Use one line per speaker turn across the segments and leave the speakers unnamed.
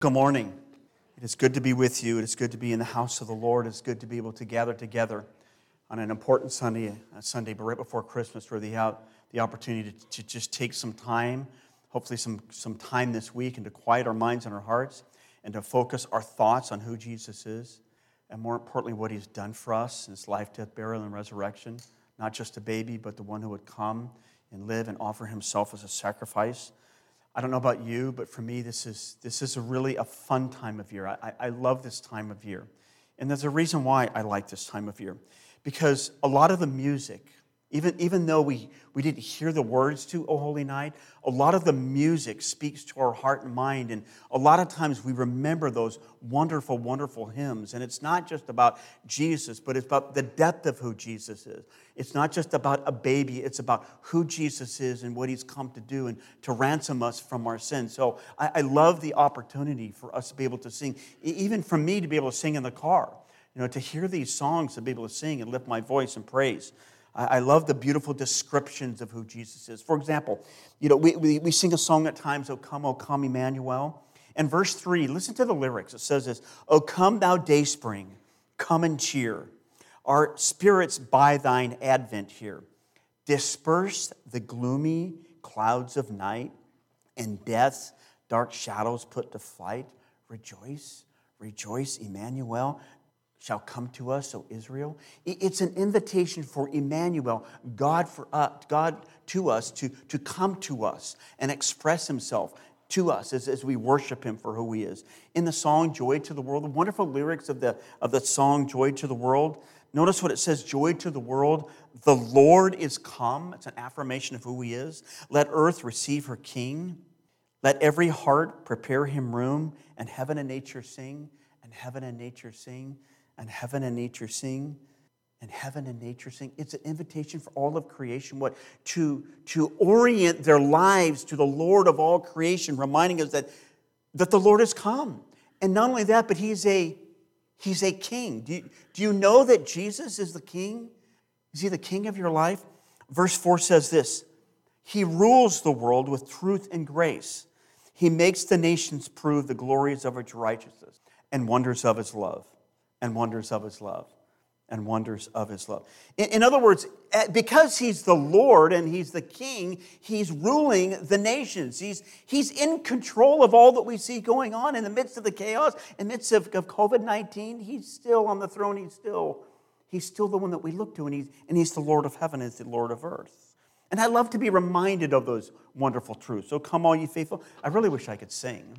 Good morning. It is good to be with you. It is good to be in the house of the Lord. It's good to be able to gather together on an important Sunday, a Sunday, but right before Christmas, where we have the opportunity to, to just take some time, hopefully some, some time this week, and to quiet our minds and our hearts, and to focus our thoughts on who Jesus is, and more importantly, what he's done for us in his life, death, burial, and resurrection. Not just a baby, but the one who would come and live and offer himself as a sacrifice I don't know about you, but for me, this is, this is a really a fun time of year. I, I love this time of year. And there's a reason why I like this time of year. Because a lot of the music, even, even though we, we didn't hear the words to O Holy Night, a lot of the music speaks to our heart and mind. And a lot of times we remember those wonderful, wonderful hymns. And it's not just about Jesus, but it's about the depth of who Jesus is. It's not just about a baby, it's about who Jesus is and what he's come to do and to ransom us from our sins. So I, I love the opportunity for us to be able to sing, even for me to be able to sing in the car. You know, to hear these songs, to be able to sing and lift my voice and praise. I love the beautiful descriptions of who Jesus is. For example, you know, we, we, we sing a song at times, O come, O come, Emmanuel. And verse 3, listen to the lyrics. It says this O come, thou day spring, come and cheer. Our spirits by thine advent here. Disperse the gloomy clouds of night, and death's dark shadows put to flight. Rejoice, rejoice, Emmanuel shall come to us, O Israel. It's an invitation for Emmanuel, God for us, God to us, to, to come to us and express himself to us as, as we worship him for who he is. In the song Joy to the World, the wonderful lyrics of the, of the song Joy to the World, notice what it says Joy to the world. The Lord is come. It's an affirmation of who he is. Let earth receive her king. Let every heart prepare him room, and heaven and nature sing, and heaven and nature sing and heaven and nature sing and heaven and nature sing. It's an invitation for all of creation what to to orient their lives to the lord of all creation reminding us that that the lord has come. And not only that but he's a he's a king. Do you, do you know that jesus is the king? Is he the king of your life? Verse 4 says this he rules the world with truth and grace. He makes the nations prove the glories of his righteousness and wonders of his love and wonders of his love and wonders of his love. In, in, other words, eh, because he's the Lord and he's the king, he's ruling the nations. He's, he's in control of all that we see going on in the midst of the chaos, in the midst of, of COVID 19. He's still on the throne. He's still, he's still the one that we look to, and he's, and he's the Lord of heaven, he's the Lord of earth. And I love to be reminded of those wonderful truths. So come, all you faithful. I really wish I could sing.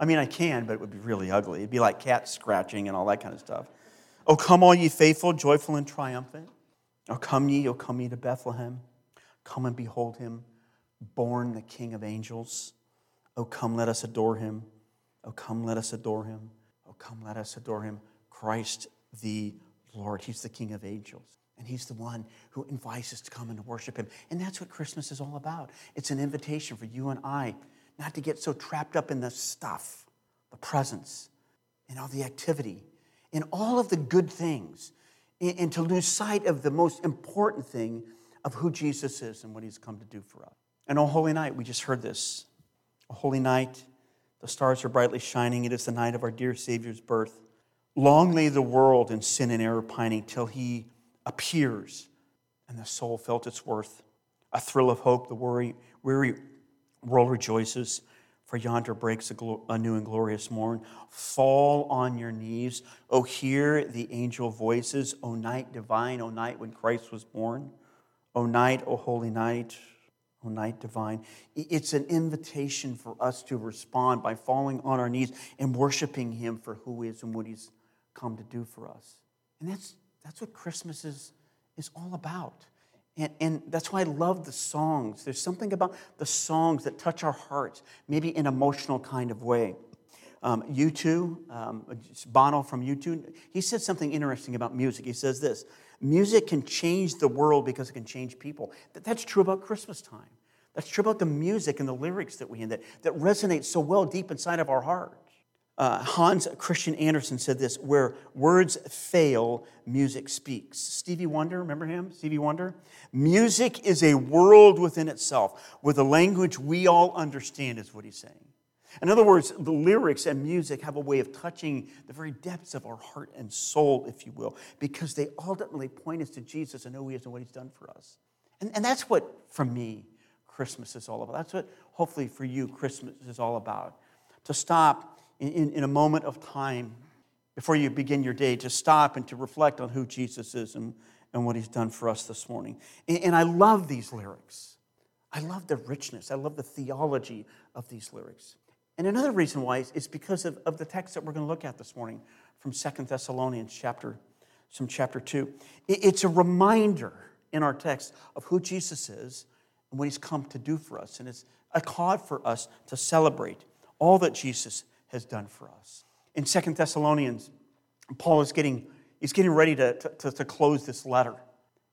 I mean, I can, but it would be really ugly. It'd be like cat scratching and all that kind of stuff. Oh, come, all ye faithful, joyful and triumphant. Oh, come ye, oh, come ye to Bethlehem. Come and behold him, born the King of angels. Oh, come, let us adore him. Oh, come, let us adore him. Oh, come, let us adore him. Christ the Lord. He's the King of angels. And he's the one who invites us to come and to worship him. And that's what Christmas is all about. It's an invitation for you and I not to get so trapped up in the stuff, the presents, and all the activity, in all of the good things, and to lose sight of the most important thing of who Jesus is and what he's come to do for us. And on Holy Night, we just heard this. A holy night, the stars are brightly shining. It is the night of our dear Savior's birth. Long lay the world in sin and error pining till he appears, and the soul felt its worth. A thrill of hope, the weary, weary world rejoices, for yonder breaks a, glo- a, new and glorious morn. Fall on your knees. Oh, hear the angel voices. O night divine, O night when Christ was born. O night, O holy night, O night divine. It's an invitation for us to respond by falling on our knees and worshiping Him for who He is and what He's come to do for us. And that's, that's what Christmas is, is all about. And, and, that's why I love the songs. There's something about the songs that touch our hearts, maybe in an emotional kind of way. Um, U2, um, Bono from U2, he said something interesting about music. He says this Music can change the world because it can change people. That's true about Christmas time. That's true about the music and the lyrics that we hear that, that resonate so well deep inside of our heart. Uh, Hans Christian Andersen said this where words fail, music speaks. Stevie Wonder, remember him? Stevie Wonder? Music is a world within itself with a language we all understand, is what he's saying. In other words, the lyrics and music have a way of touching the very depths of our heart and soul, if you will, because they ultimately point us to Jesus and who He is and what He's done for us. And, and that's what, for me, Christmas is all about. That's what, hopefully, for you, Christmas is all about. To stop in, in, a moment of time before you begin your day, to stop and to reflect on who Jesus is and, and what He's done for us this morning. And, and I love these lyrics. I love the richness. I love the theology of these lyrics. And another reason why is because of, of the text that we're going to look at this morning from Second Thessalonians chapter, some chapter 2. It's a reminder in our text of who Jesus is and what he's come to do for us. And it's a call for us to celebrate all that Jesus has done for us. In Second Thessalonians, Paul is getting, he's getting ready to, to, to close this letter.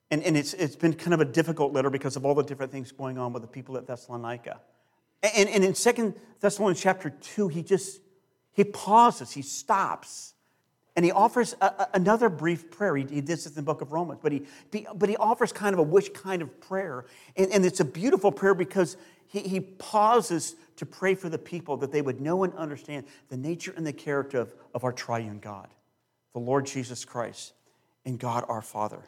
And, and it's, it's been kind of a difficult letter because of all the different things going on with the people at Thessalonica. And, and in Second Thessalonians chapter 2, he just, he pauses, he stops, and he offers a, a, another brief prayer. He, he did this in the book of Romans, but he, but he offers kind of a wish kind of prayer. And, and it's a beautiful prayer because he, he pauses to pray for the people that they would know and understand the nature and the character of, of our triune God, the Lord Jesus Christ, and God our Father.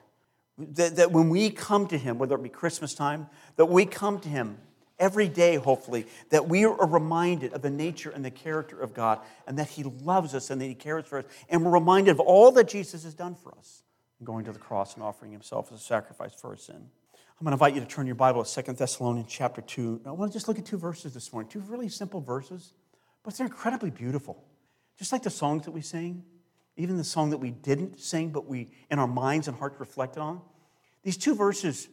That, that when we come to him, whether it be Christmas time, that we come to him every day, hopefully, that we are reminded of the nature and the character of God and that He loves us and that He cares for us. And we're reminded of all that Jesus has done for us going to the cross and offering Himself as a sacrifice for our sin. I'm going to invite you to turn your Bible to 2 Thessalonians chapter 2. I want to just look at two verses this morning, two really simple verses, but they're incredibly beautiful. Just like the songs that we sing, even the song that we didn't sing, but we, in our minds and hearts, reflected on. These two verses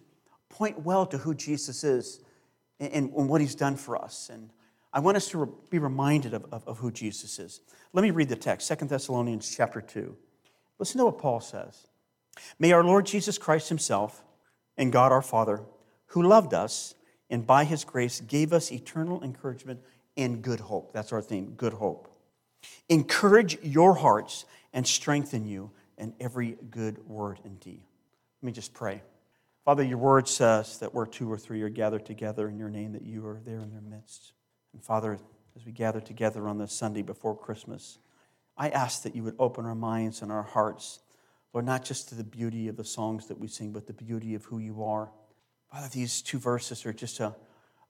point well to who Jesus is and, and what he's done for us. And I want us to re- be reminded of, of, of, who Jesus is. Let me read the text, 2 Thessalonians chapter 2. Listen to what Paul says. May our Lord Jesus Christ himself and God our Father, who loved us and by his grace gave us eternal encouragement and good hope. That's our theme, good hope. Encourage your hearts and strengthen you in every good word and deed. Let me just pray. Father, your word says that where two or three are gathered together in your name, that you are there in their midst. And Father, as we gather together on this Sunday before Christmas, I ask that you would open our minds and our hearts, Lord, not just to the beauty of the songs that we sing, but the beauty of who you are. Father, these two verses are just a,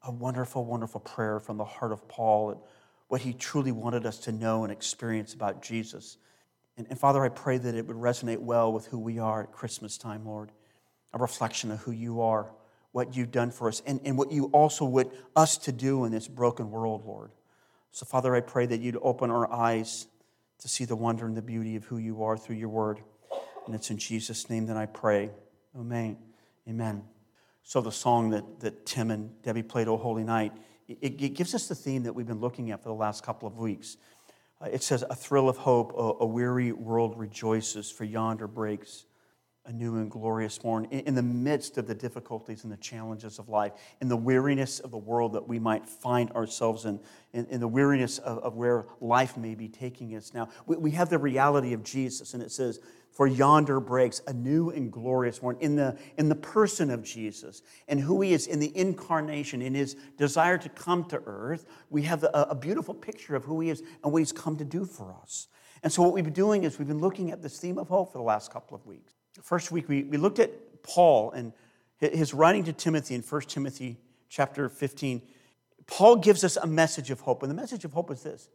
a wonderful, wonderful prayer from the heart of Paul and what he truly wanted us to know and experience about Jesus. And, and Father, I pray that it would resonate well with who we are at Christmas time, Lord a reflection of who you are, what you've done for us, and, and what you also want us to do in this broken world, Lord. So, Father, I pray that you'd open our eyes to see the wonder and the beauty of who you are through your word. And it's in Jesus' name that I pray. Amen. Amen. So, the song that, that Tim and Debbie played, Oh Holy Night, it, it gives us the theme that we've been looking at for the last couple of weeks. Uh, it says, A thrill of hope, a, a weary world rejoices, for yonder breaks a new and glorious morn in the midst of the difficulties and the challenges of life, in the weariness of the world that we might find ourselves in, in, in the weariness of, of, where life may be taking us now. We, we have the reality of Jesus, and it says, For yonder breaks a new and glorious morn in the, in the person of Jesus and who he is in the incarnation, in his desire to come to earth. We have a, a beautiful picture of who he is and what he's come to do for us. And so, what we've been doing is we've been looking at this theme of hope for the last couple of weeks. First week, we, we looked at Paul and his writing to Timothy in 1 Timothy chapter 15. Paul gives us a message of hope. And the message of hope is this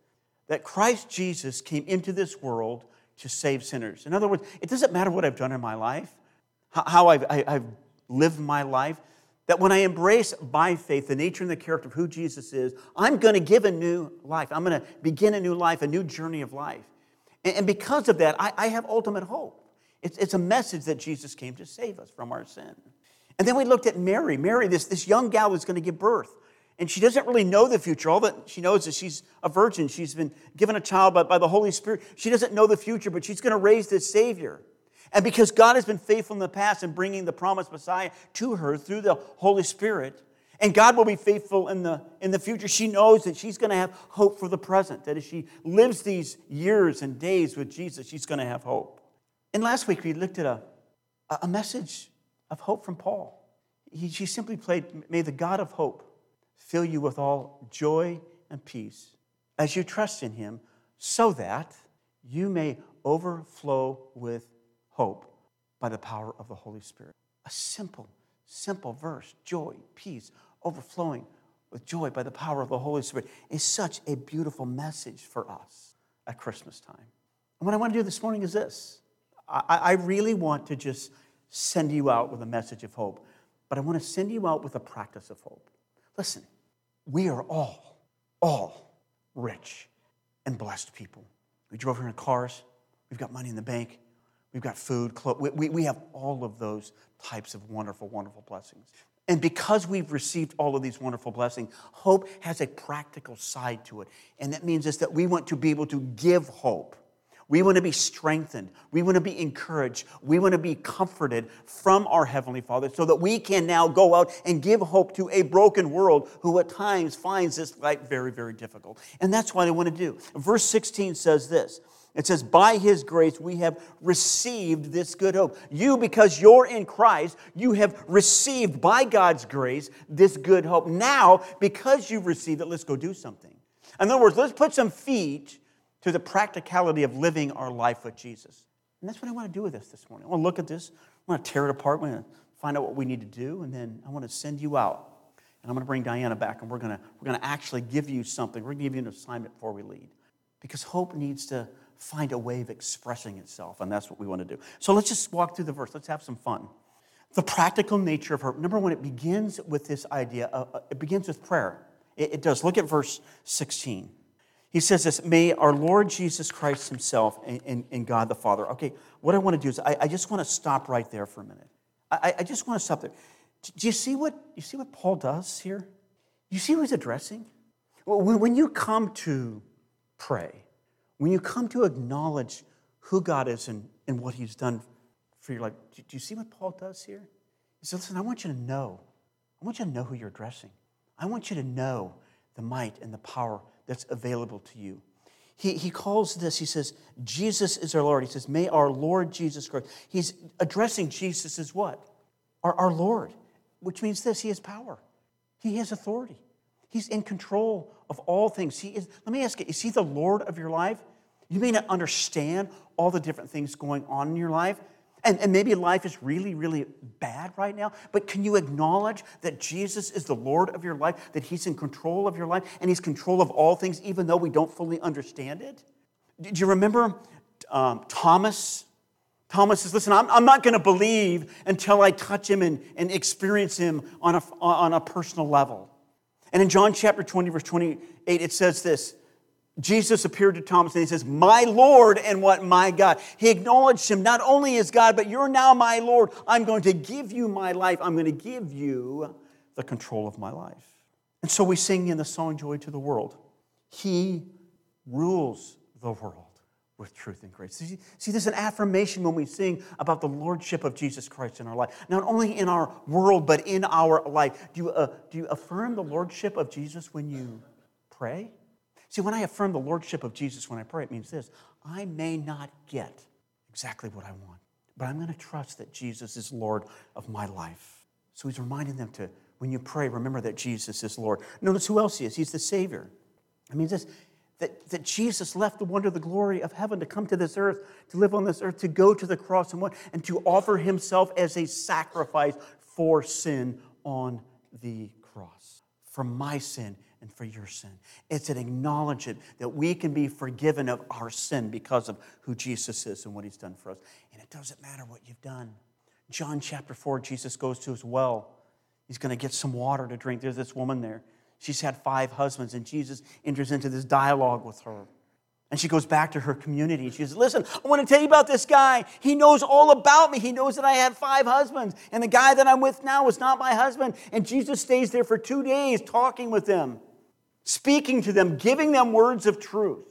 that Christ Jesus came into this world to save sinners. In other words, it doesn't matter what I've done in my life, how I've, I've lived my life, that when I embrace by faith the nature and the character of who Jesus is, I'm going to give a new life. I'm going to begin a new life, a new journey of life. And because of that, I have ultimate hope. It's, a message that Jesus came to save us from our sin. And then we looked at Mary. Mary, this, this young gal who's going to give birth. And she doesn't really know the future. All that she knows is she's a virgin. She's been given a child by, by the Holy Spirit. She doesn't know the future, but she's going to raise this Savior. And because God has been faithful in the past in bringing the promised Messiah to her through the Holy Spirit, and God will be faithful in the, in the future, she knows that she's going to have hope for the present. That as she lives these years and days with Jesus, she's going to have hope. And last week we looked at a, a message of hope from Paul. He, he simply played, May the God of hope fill you with all joy and peace as you trust in him, so that you may overflow with hope by the power of the Holy Spirit. A simple, simple verse joy, peace, overflowing with joy by the power of the Holy Spirit is such a beautiful message for us at Christmas time. And what I want to do this morning is this I, I really want to just send you out with a message of hope, but I want to send you out with a practice of hope. Listen, we are all, all rich and blessed people. We drove here in cars, we've got money in the bank, we've got food, clothes. We, we, we have all of those types of wonderful, wonderful blessings. And because we've received all of these wonderful blessings, hope has a practical side to it. And that means is that we want to be able to give hope. We want to be strengthened. We want to be encouraged. We want to be comforted from our Heavenly Father so that we can now go out and give hope to a broken world who at times finds this life very, very difficult. And that's what I want to do. Verse 16 says this it says, By his grace we have received this good hope. You, because you're in Christ, you have received by God's grace this good hope. Now, because you've received it, let's go do something. In other words, let's put some feet to the practicality of living our life with Jesus. And that's what I want to do with this this morning. I want to look at this. I want to tear it apart. I want to find out what we need to do. And then I want to send you out. And I'm going to bring Diana back, and we're going to, we're going to actually give you something. We're going to give you an assignment before we lead. Because hope needs to find a way of expressing itself, and that's what we want to do. So let's just walk through the verse. Let's have some fun. The practical nature of hope. Number one, it begins with this idea, uh, it begins with prayer. It, it does. Look at verse 16. He says this May our Lord Jesus Christ Himself and, and, and God the Father. Okay, what I want to do is I, I just want to stop right there for a minute. I, I just want to stop there. Do you see what you see what Paul does here? You see who he's addressing? When you come to pray, when you come to acknowledge who God is and, and what He's done for your life, do, you see what Paul does here? He says, Listen, I want you to know. I want you to know who you're addressing. I want you to know the might and the power that's available to you. He, he calls this, he says, Jesus is our Lord. He says, May our Lord Jesus Christ. He's addressing Jesus as what? Our, our Lord, which means this He has power, He has authority. He's in control of all things. He is, let me ask you, is He the Lord of your life? You may not understand all the different things going on in your life, and, and maybe life is really, really bad right now, but can you acknowledge that Jesus is the Lord of your life, that He's in control of your life, and He's control of all things, even though we don't fully understand it? Did you remember um, Thomas? Thomas says, Listen, I'm, I'm not going to believe until I touch Him and, and experience Him on a, on a personal level. And in John chapter 20, verse 28, it says this Jesus appeared to Thomas and he says, My Lord and what my God. He acknowledged him not only as God, but you're now my Lord. I'm going to give you my life. I'm going to give you the control of my life. And so we sing in the song Joy to the World. He rules the world with truth and grace. See, see, there's an affirmation when we sing about the lordship of Jesus Christ in our life. Not only in our world, but in our life. Do you, uh, do you affirm the lordship of Jesus when you pray? See, when I affirm the lordship of Jesus when I pray, it means this I may not get exactly what I want, but I'm going to trust that Jesus is Lord of my life. So he's reminding them to, when you pray, remember that Jesus is Lord. Notice who else he is. He's the Savior. I mean, this, that, that Jesus left the wonder, the glory of heaven to come to this earth, to live on this earth, to go to the cross and what? And to offer himself as a sacrifice for sin on the cross. For my sin and for your sin. It's an acknowledgement that we can be forgiven of our sin because of who Jesus is and what he's done for us. And it doesn't matter what you've done. John chapter 4, Jesus goes to his well. He's going to get some water to drink. There's this woman there. She's had five husbands, and Jesus enters into this dialogue with her. And she goes back to her community. She says, Listen, I want to tell you about this guy. He knows all about me. He knows that I had five husbands. And the guy that I'm with now is not my husband. And Jesus stays there for two days talking with them, speaking to them, giving them words of truth.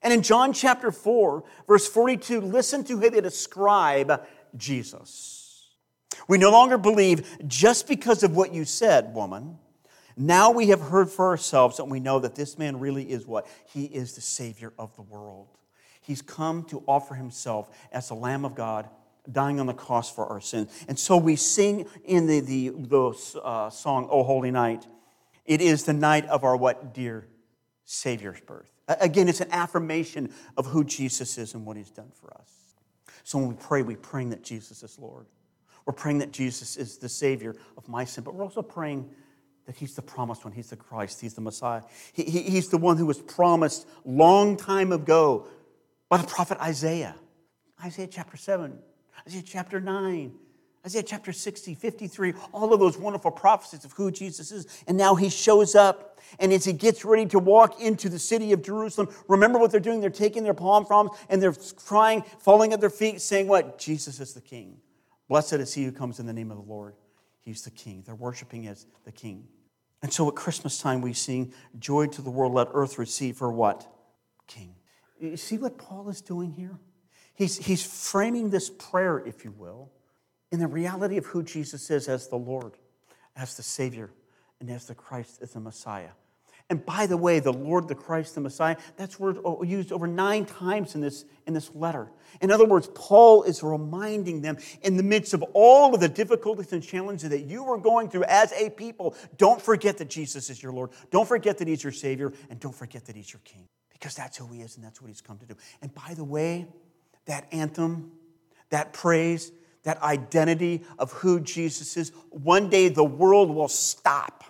And in John chapter 4, verse 42, listen to how they describe Jesus. We no longer believe just because of what you said, woman. Now we have heard for ourselves and we know that this man really is what? He is the Savior of the world. He's come to offer himself as the Lamb of God, dying on the cross for our sins. And so we sing in the, the, the uh, song, O Holy Night. It is the night of our what, dear Savior's birth. Again, it's an affirmation of who Jesus is and what he's done for us. So when we pray, we're praying that Jesus is Lord. We're praying that Jesus is the Savior of my sin, but we're also praying that He's the promised one. He's the Christ. He's the Messiah. He, he, he's the one who was promised long time ago by the prophet Isaiah. Isaiah chapter 7, Isaiah chapter 9, Isaiah chapter 60, 53, all of those wonderful prophecies of who Jesus is. And now he shows up, and as he gets ready to walk into the city of Jerusalem, remember what they're doing? They're taking their palm fronds and they're crying, falling at their feet, saying, What? Jesus is the King. Blessed is he who comes in the name of the Lord. He's the King. They're worshiping as the King. And so at Christmas time, we sing, Joy to the world, let earth receive for what? King. You see what Paul is doing here? He's, he's framing this prayer, if you will in the reality of who Jesus is as the Lord, as the Savior, and as the Christ, as the Messiah. And by the way, the Lord, the Christ, the Messiah, that's word oh, used over nine times in this, in this letter. In other words, Paul is reminding them in the midst of all of the difficulties and challenges that you are going through as a people, don't forget that Jesus is your Lord. Don't forget that He's your Savior. And don't forget that He's your King. Because that's who He is and that's what He's come to do. And by the way, that anthem, that praise, that identity of who Jesus is, one day the world will stop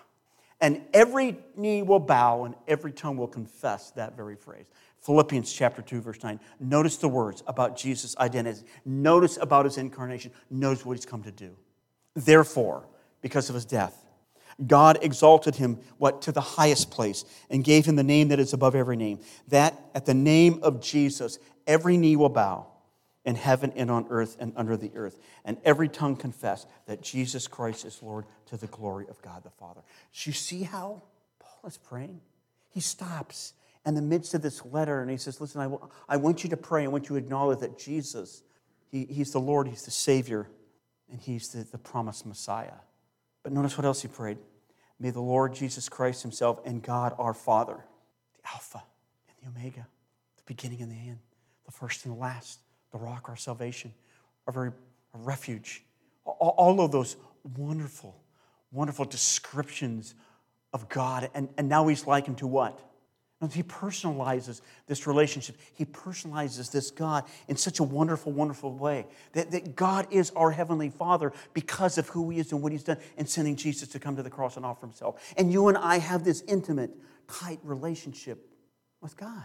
and every knee will bow and every tongue will confess that very phrase. Philippians chapter 2, verse 9. Notice the words about Jesus' identity. Notice about his incarnation. Notice what he's come to do. Therefore, because of his death, God exalted him what to the highest place and gave him the name that is above every name. That at the name of Jesus, every knee will bow in heaven and on earth and under the earth, and every tongue confess that Jesus Christ is Lord to the glory of God the Father. Do you see how Paul is praying? He stops in the midst of this letter and he says, Listen, I, want you to pray. I want you to acknowledge that Jesus, he, He's the Lord, He's the Savior, and He's the, the promised Messiah. But notice what else he prayed. May the Lord Jesus Christ Himself and God our Father, the Alpha and the Omega, the beginning and the end, the first and the last, the rock, our salvation, our very our refuge. All of those wonderful, wonderful descriptions of God. And, and now he's likened to what? He personalizes this relationship. He personalizes this God in such a wonderful, wonderful way. That, that God is our Heavenly Father because of who He is and what He's done in sending Jesus to come to the cross and offer Himself. And you and I have this intimate, tight relationship with God.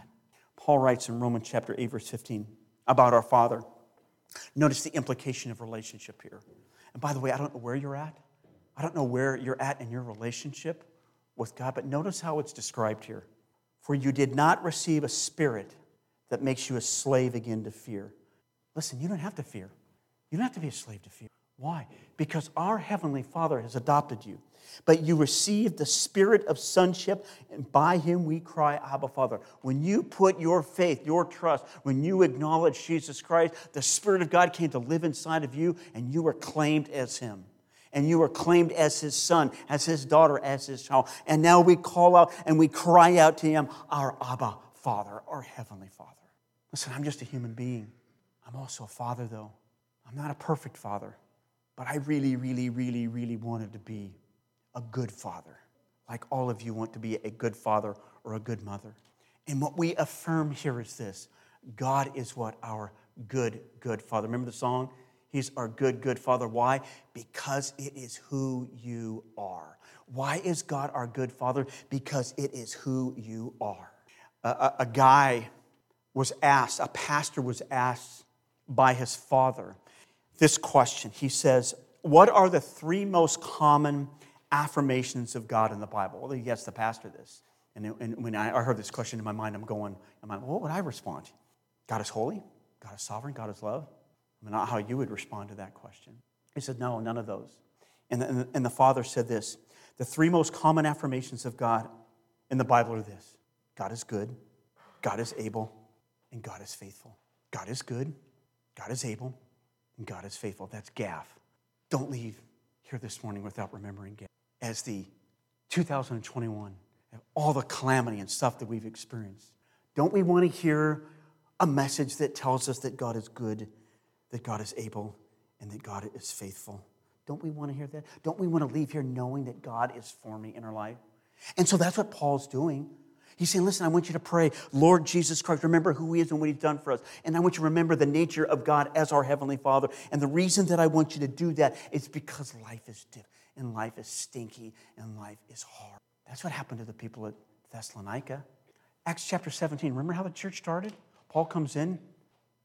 Paul writes in Romans chapter 8, verse 15 about our Father. Notice the implication of relationship here. And by the way, I don't know where you're at. I don't know where you're at in your relationship with God, but notice how it's described here. For you did not receive a spirit that makes you a slave again to fear. Listen, you don't have to fear. You don't have to be a slave to fear. Why? Because our Heavenly Father has adopted you. But you received the spirit of sonship, and by him we cry, Abba, Father. When you put your faith, your trust, when you acknowledge Jesus Christ, the Spirit of God came to live inside of you, and you were claimed as him. And you were claimed as his son, as his daughter, as his child. And now we call out and we cry out to him, our Abba, Father, our Heavenly Father. Listen, I'm just a human being. I'm also a father, though. I'm not a perfect father. But I really, really, really, really wanted to be a good father, like all of you want to be a good father or a good mother. And what we affirm here is this God is what? Our good, good father. Remember the song? He's our good, good father. Why? Because it is who you are. Why is God our good father? Because it is who you are. A, a, a guy was asked, a pastor was asked by his father, this question. He says, What are the three most common affirmations of God in the Bible? Well, he asked the pastor this. And, and when I heard this question in my mind, I'm going, I'm like, what would I respond? God is holy, God is sovereign, God is love. I mean, not how you would respond to that question. He said, No, none of those. And the, and the father said this The three most common affirmations of God in the Bible are this God is good, God is able, and God is faithful. God is good, God is able, and God is faithful. That's Gaff. Don't leave here this morning without remembering Gaff. As the 2021, all the calamity and stuff that we've experienced, don't we want to hear a message that tells us that God is good, that God is able, and that God is faithful? Don't we want to hear that? Don't we want to leave here knowing that God is for me in our life? And so that's what Paul's doing. He's saying, listen, I want you to pray, Lord Jesus Christ, remember who He is and what He's done for us. And I want you to remember the nature of God as our Heavenly Father. And the reason that I want you to do that is because life is different, and life is stinky, and life is hard. That's what happened to the people at Thessalonica. Acts chapter 17, remember how the church started? Paul comes in,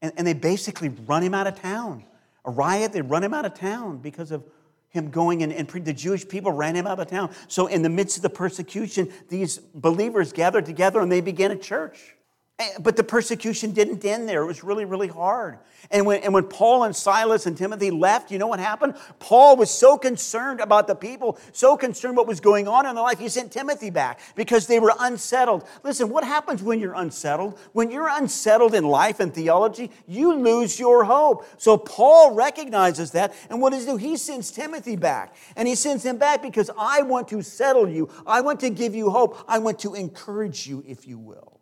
and, and they basically run him out of town. A riot, they run him out of town because of him going and, and the Jewish people ran him out of town. So, in the midst of the persecution, these believers gathered together and they began a church. Eh, but the persecution didn't end there. It was really, really hard. And when, and when Paul and Silas and Timothy left, you know what happened? Paul was so concerned about the people, so concerned what was going on in their life, he sent Timothy back because they were unsettled. Listen, what happens when you're unsettled? When you're unsettled in life and theology, you lose your hope. So Paul recognizes that. And what does he do? He sends Timothy back. And he sends him back because I want to settle you. I want to give you hope. I want to encourage you, if you will.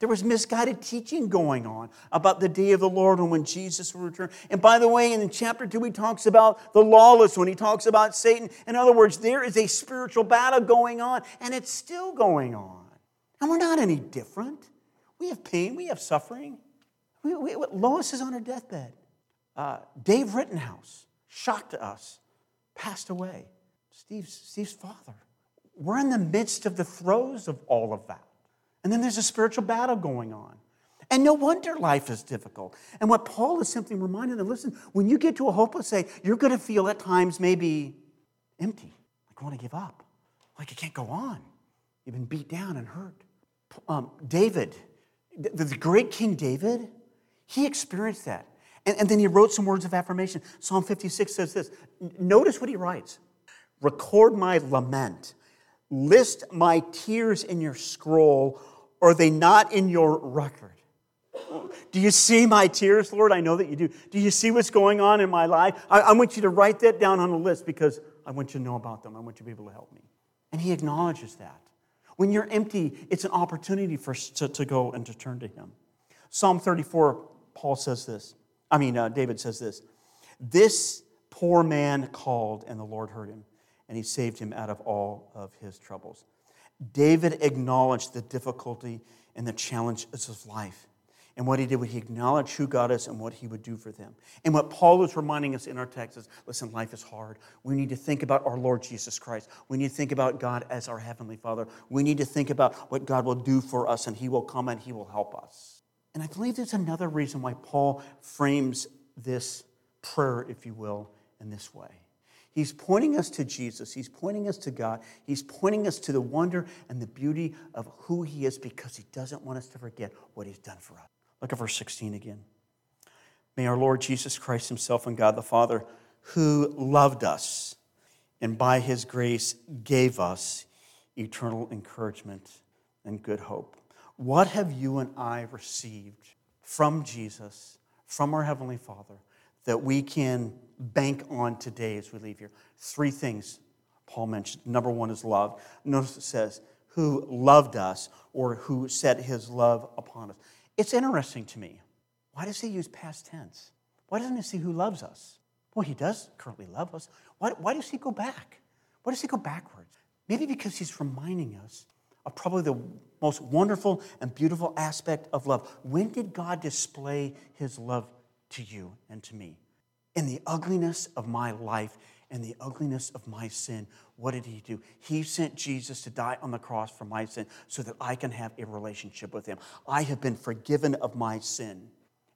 There was misguided teaching going on about the day of the Lord and when Jesus will return. And by the way, in chapter 2, he talks about the lawless when he talks about Satan. In other words, there is a spiritual battle going on, and it's still going on. And we're not any different. We have pain, we have suffering. We, we, Lois is on her deathbed. Uh, Dave Rittenhouse, shocked to us, passed away. Steve's, Steve's father. We're in the midst of the throes of all of that. And then there's a spiritual battle going on. And no wonder life is difficult. And what Paul is simply reminding them listen, when you get to a hopeless state, you're going to feel at times maybe empty, like you want to give up, like you can't go on. You've been beat down and hurt. Um, David, the, the, great King David, he experienced that. And, and then he wrote some words of affirmation. Psalm 56 says this Notice what he writes Record my lament, list my tears in your scroll are they not in your record? Do you see my tears, Lord? I know that you do. Do you see what's going on in my life? I, I, want you to write that down on a list because I want you to know about them. I want you to be able to help me. And he acknowledges that. When you're empty, it's an opportunity for us to, to go and to turn to him. Psalm 34, Paul says this. I mean, uh, David says this. This poor man called, and the Lord heard him, and he saved him out of all of his troubles. David acknowledged the difficulty and the challenges of life. And what he did, was he acknowledged who God is and what he would do for them. And what Paul is reminding us in our text is listen, life is hard. We need to think about our Lord Jesus Christ. We need to think about God as our Heavenly Father. We need to think about what God will do for us, and he will come and he will help us. And I believe there's another reason why Paul frames this prayer, if you will, in this way. He's pointing us to Jesus. He's pointing us to God. He's pointing us to the wonder and the beauty of who He is because He doesn't want us to forget what He's done for us. Look at verse 16 again. May our Lord Jesus Christ Himself and God the Father, who loved us and by His grace gave us eternal encouragement and good hope. What have you and I received from Jesus, from our Heavenly Father, that we can bank on today as we leave here. Three things Paul mentioned. Number one is love. Notice it says, who loved us or who set his love upon us. It's interesting to me. Why does he use past tense? Why doesn't he say who loves us? Well, he does currently love us. Why, why does he go back? Why does he go backwards? Maybe because he's reminding us of probably the most wonderful and beautiful aspect of love. When did God display his love to you and to me? in the ugliness of my life and the ugliness of my sin, what did he do? He sent Jesus to die on the cross for my sin so that I can have a relationship with him. I have been forgiven of my sin.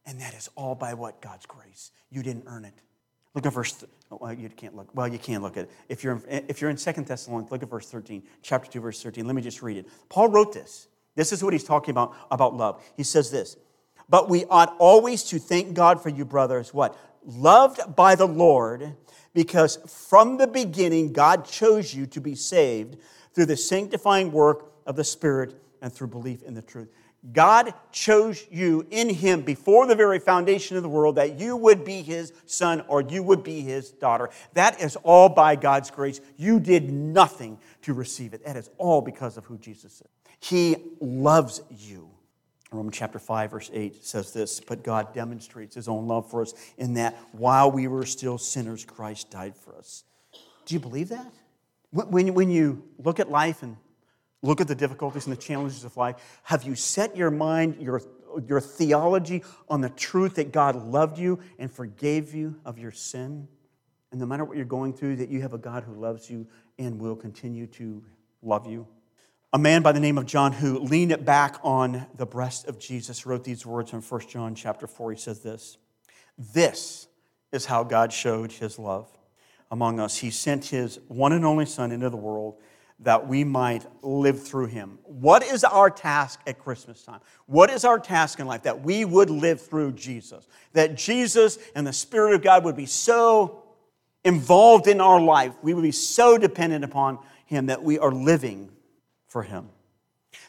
And that is all by what? God's grace. You didn't earn it. Look at verse, th- oh, well, you can't look, well, you can look at it. If you're, in, if you're in Second Thessalonians, look at verse 13, chapter 2, verse 13. Let me just read it. Paul wrote this. This is what he's talking about, about love. He says this, but we ought always to thank God for you, brothers, what? loved by the Lord, because from the beginning God chose you to be saved through the sanctifying work of the Spirit and through belief in the truth. God chose you in Him before the very foundation of the world that you would be His son or you would be His daughter. That is all by God's grace. You did nothing to receive it. That is all because of who Jesus is. He loves you. Romans chapter 5, verse 8 says this But God demonstrates his own love for us in that while we were still sinners, Christ died for us. Do you believe that? When, when you look at life and look at the difficulties and the challenges of life? Have you set your mind, your, your theology on the truth that God loved you and forgave you of your sin? And no matter what you're going through, that you have a God who loves you and will continue to love you. A man by the name of John who leaned it back on the breast of Jesus wrote these words in 1 John chapter 4. He says this This is how God showed his love among us. He sent his one and only Son into the world that we might live through him. What is our task at Christmas time? What is our task in life? That we would live through Jesus. That Jesus and the Spirit of God would be so involved in our life, we would be so dependent upon him that we are living for him.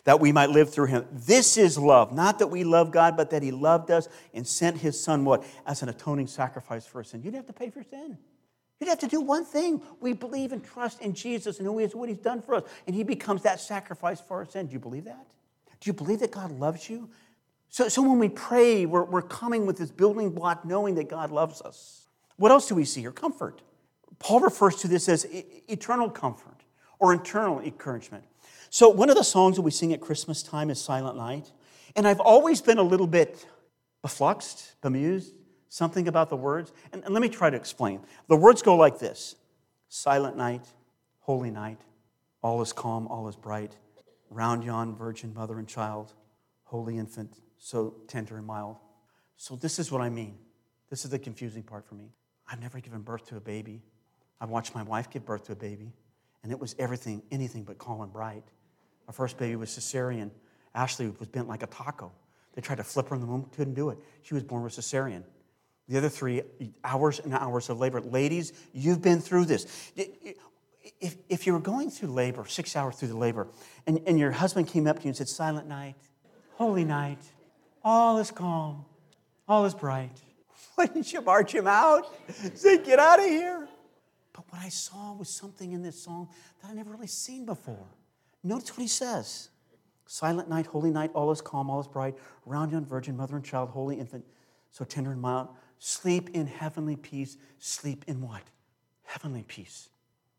That we might live through him. This is love. Not that we love God, but that he loved us and sent his son what? As an atoning sacrifice for our sin. You didn't have to pay for sin. You'd have to do one thing. We believe and trust in Jesus and who He is, what He's done for us. And He becomes that sacrifice for our sin. Do you believe that? Do you believe that God loves you? So, so when we pray, we're, we're coming with this building block knowing that God loves us. What else do we see here? Comfort. Paul refers to this as eternal comfort or internal encouragement. So one of the songs that we sing at Christmas time is Silent Night. And I've always been a little bit befluxed, bemused, something about the words. And, and let me try to explain. The words go like this Silent night, holy night, all is calm, all is bright. Round yon virgin mother and child, holy infant, so tender and mild. So, this is what I mean. This is the confusing part for me. I've never given birth to a baby. I've watched my wife give birth to a baby, and it was everything, anything but calm and bright. Our first baby was cesarean. Ashley was bent like a taco. They tried to flip her in the womb, couldn't do it. She was born with cesarean. The other three, hours and hours of labor. Ladies, you've been through this. If, if you were going through labor, six hours through the labor, and, and your husband came up to you and said, Silent night, holy night, all is calm, all is bright, wouldn't you march him out? Say, Get out of here. But what I saw was something in this song that I never really seen before. Notice what he says Silent night, holy night, all is calm, all is bright. Around yon virgin, mother and child, holy infant, so tender and mild. Sleep in heavenly peace. Sleep in what? Heavenly peace.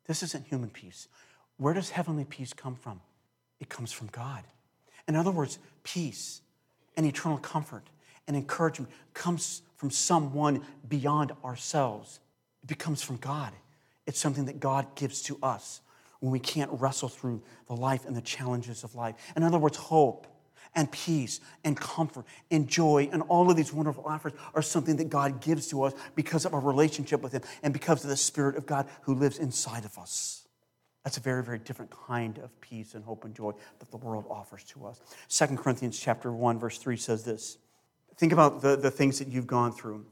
This isn't human peace. Where does heavenly peace come from? It comes from God. In other words, peace and eternal comfort and encouragement comes from someone beyond ourselves. It becomes from God. It's something that God gives to us when we can't wrestle through the life and the challenges of life. In other words, hope and peace and comfort and joy and all of these wonderful offers are something that God gives to us because of our relationship with Him and because of the Spirit of God who lives inside of us. That's a very, very different kind of peace and hope and joy that the world offers to us. 2 Corinthians chapter 1, verse 3 says this. Think about the, the things that you've gone through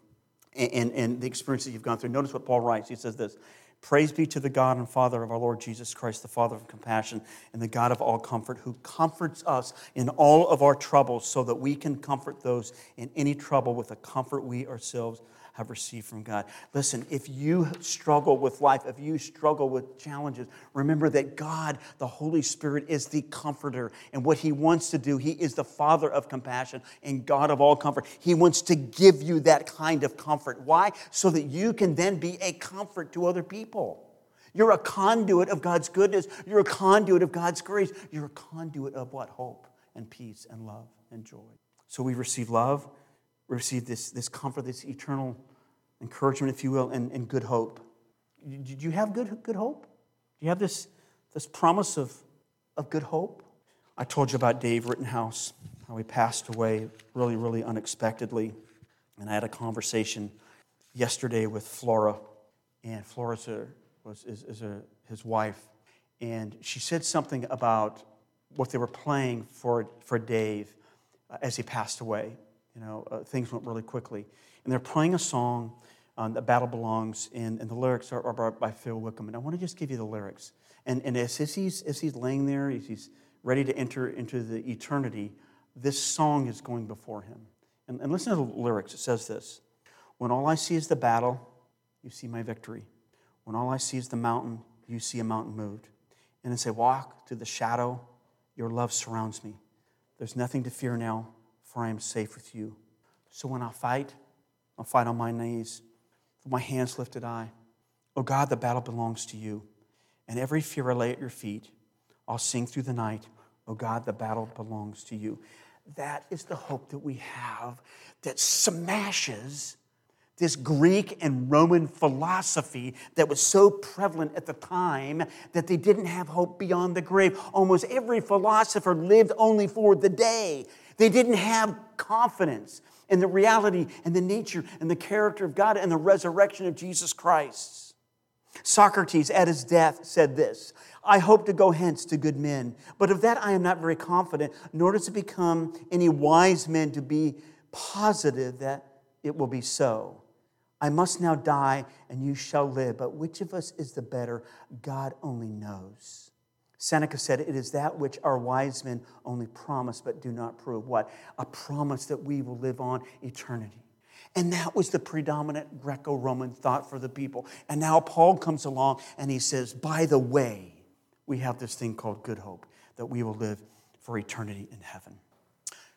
and, and, and the experiences you've gone through. Notice what Paul writes. He says this Praise be to the God and Father of our Lord Jesus Christ, the Father of compassion and the God of all comfort, who comforts us in all of our troubles so that we can comfort those in any trouble with the comfort we ourselves have received from God. Listen, if you struggle with life, if you struggle with challenges, remember that God, the Holy Spirit, is the comforter. And what He wants to do, He is the Father of compassion and God of all comfort. He wants to give you that kind of comfort. Why? So that you can then be a comfort to other people. You're a conduit of God's goodness. You're a conduit of God's grace. You're a conduit of what? Hope and peace and love and joy. So we receive love, receive this, this comfort, this eternal encouragement, if you will, and, and good hope. Did you have good, good hope? Do you have this, this promise of, of good hope? I told you about Dave Rittenhouse, how he passed away really, really unexpectedly. And I had a conversation yesterday with Flora, and Flora was, is, is a, his wife. And she said something about what they were playing for, for Dave uh, as he passed away. You know, uh, things went really quickly. And they're playing a song, um, The Battle Belongs, and, and the lyrics are, are, by Phil Wickham. And I want to just give you the lyrics. And, and as, as, he's, as he's laying there, as he's ready to enter into the eternity, this song is going before him. And, and listen to the lyrics. It says this When all I see is the battle, you see my victory. When all I see is the mountain, you see a mountain moved. And as I walk through the shadow, your love surrounds me. There's nothing to fear now for I am safe with you. So when I fight, I'll fight on my knees, with my hands lifted high. Oh God, the battle belongs to you. And every fear I lay at your feet, I'll sing through the night. Oh God, the battle belongs to you. That is the hope that we have that smashes this Greek and Roman philosophy that was so prevalent at the time that they didn't have hope beyond the grave. Almost every philosopher lived only for the day. They didn't have confidence in the reality and the nature and the character of God and the resurrection of Jesus Christ. Socrates, at his death, said this I hope to go hence to good men, but of that I am not very confident, nor does it become any wise men to be positive that it will be so. I must now die, and you shall live. But which of us is the better? God only knows. Seneca said, It is that which our wise men only promise but do not prove. What? A promise that we will live on eternity. And that was the predominant Greco Roman thought for the people. And now Paul comes along and he says, By the way, we have this thing called good hope, that we will live for eternity in heaven.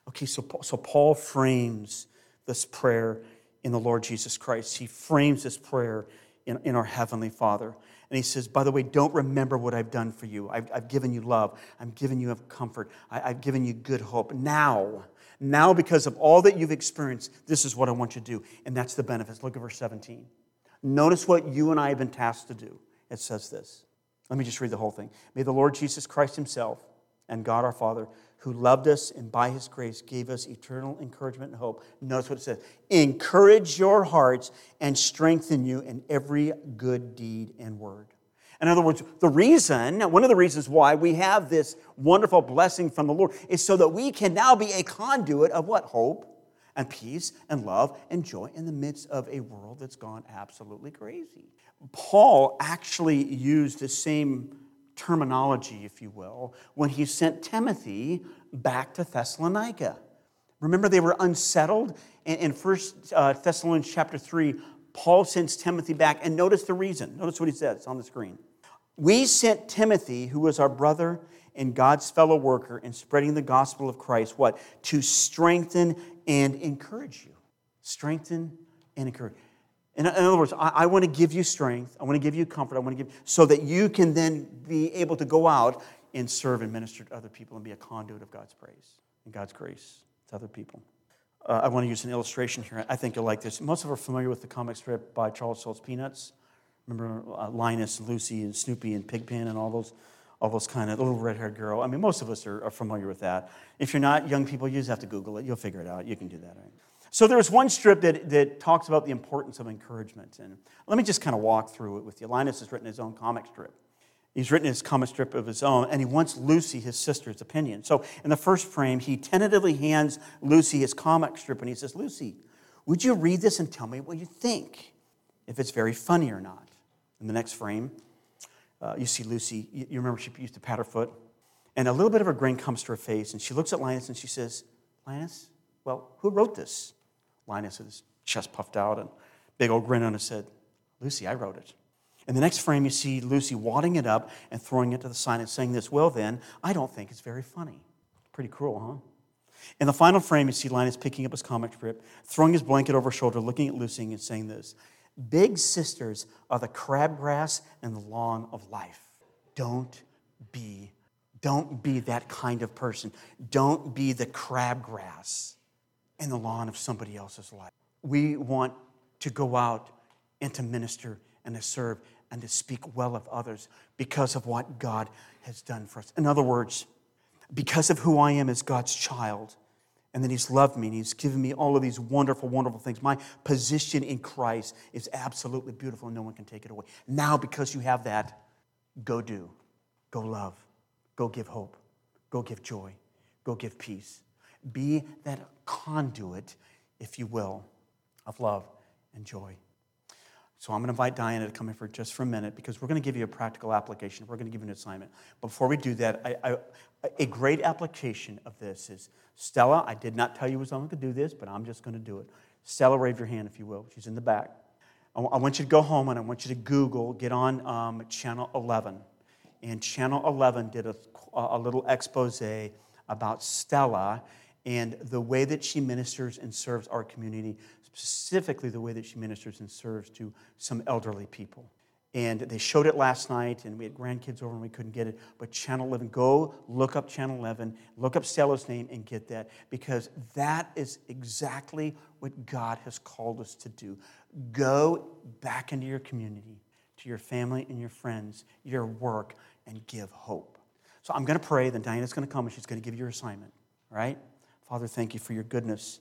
Okay, so, so Paul frames this prayer in the Lord Jesus Christ. He frames this prayer in, in our Heavenly Father. And he says, By the way, don't remember what I've done for you. I've, I've given you love, I've given you comfort, I, I've given you good hope. Now, now, because of all that you've experienced, this is what I want you to do. And that's the benefits. Look at verse 17. Notice what you and I have been tasked to do. It says this. Let me just read the whole thing. May the Lord Jesus Christ Himself and God our Father, who loved us and by his grace gave us eternal encouragement and hope. Notice what it says encourage your hearts and strengthen you in every good deed and word. In other words, the reason, one of the reasons why we have this wonderful blessing from the Lord is so that we can now be a conduit of what? Hope and peace and love and joy in the midst of a world that's gone absolutely crazy. Paul actually used the same terminology, if you will, when he sent Timothy back to Thessalonica. Remember, they were unsettled. In 1 uh, Thessalonians chapter 3, Paul sends Timothy back, and notice the reason. Notice what he says on the screen. We sent Timothy, who was our brother and God's fellow worker in spreading the gospel of Christ, what? To strengthen and encourage you. Strengthen and encourage. In, other words, I, I want to give you strength. I want to give you comfort. I want to give so that you can then be able to go out and serve and minister to other people and be a conduit of God's praise and God's grace to other people. Uh, I want to use an illustration here. I think you'll like this. Most of us are familiar with the comic strip by Charles Schulz Peanuts. Remember uh, Linus, and Lucy, and Snoopy, and Pigpen, and all those, all those kind of little red-haired girl. I mean, most of us are, are familiar with that. If you're not, young people, you just have to Google it. You'll figure it out. You can do that, right? So there's one strip that, that talks about the importance of encouragement. And let me just kind of walk through it with you. Linus has written his own comic strip. He's written his comic strip of his own, and he wants Lucy, his sister's opinion. So in the first frame, he tentatively hands Lucy his comic strip, and he says, Lucy, would you read this and tell me what you think, if it's very funny or not? In the next frame, uh, you see Lucy, you, you remember she used to pat her foot, and a little bit of a grin comes to her face, and she looks at Linus and she says, Linus, well, who wrote this? Linus his chest puffed out and big old grin on his head. Lucy, I wrote it. In the next frame, you see Lucy wadding it up and throwing it to the sign and saying this, Well, then, I don't think it's very funny. Pretty cruel, huh? In the final frame, you see Linus picking up his comic strip, throwing his blanket over his shoulder, looking at Lucy and saying this Big sisters are the crabgrass and the lawn of life. Don't be, don't be that kind of person. Don't be the crabgrass in the lawn of somebody else's life. We want to go out and to minister and to serve and to speak well of others because of what God has done for us. In other words, because of who I am as God's child, and that He's loved me and He's given me all of these wonderful, wonderful things. My position in Christ is absolutely beautiful and no one can take it away. Now, because you have that, go do, go love, go give hope, go give joy, go give peace. Be that conduit, if you will, of love and joy. So I'm going to invite Diana to come in for just for a minute because we're going to give you a practical application. We're going to give you an assignment. Before we do that, I, I, a great application of this is Stella. I did not tell you was going to do this, but I'm just going to do it. Stella, wave your hand if you will. She's in the back. I, I want you to go home and I want you to Google, get on um, channel 11. And channel 11 did a, a little expose about Stella and the way that she ministers and serves our community, specifically the way that she ministers and serves to some elderly people. And they showed it last night, and we had grandkids over and we couldn't get it. But Channel 11, go look up Channel 11, look up Stella's name, and get that because that is exactly what God has called us to do. Go back into your community, to your family and your friends, your work, and give hope. So I'm going to pray, then Diana's going to come and she's going to give you your assignment, right? Father, thank you for your goodness.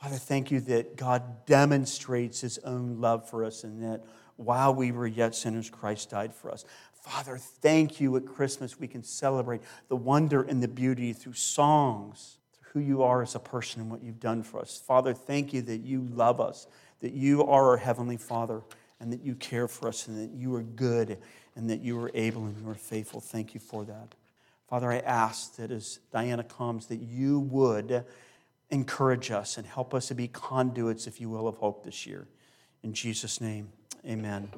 Father, thank you that God demonstrates his own love for us and that while we were yet sinners, Christ died for us. Father, thank you at Christmas we can celebrate the wonder and the beauty through songs, through who you are as a person and what you've done for us. Father, thank you that you love us, that you are our Heavenly Father, and that you care for us, and that you are good, and that you are able and you are faithful. Thank you for that. Father, I ask that as Diana comes, that you would encourage us and help us to be conduits, if you will, of hope this year. In Jesus' name, amen.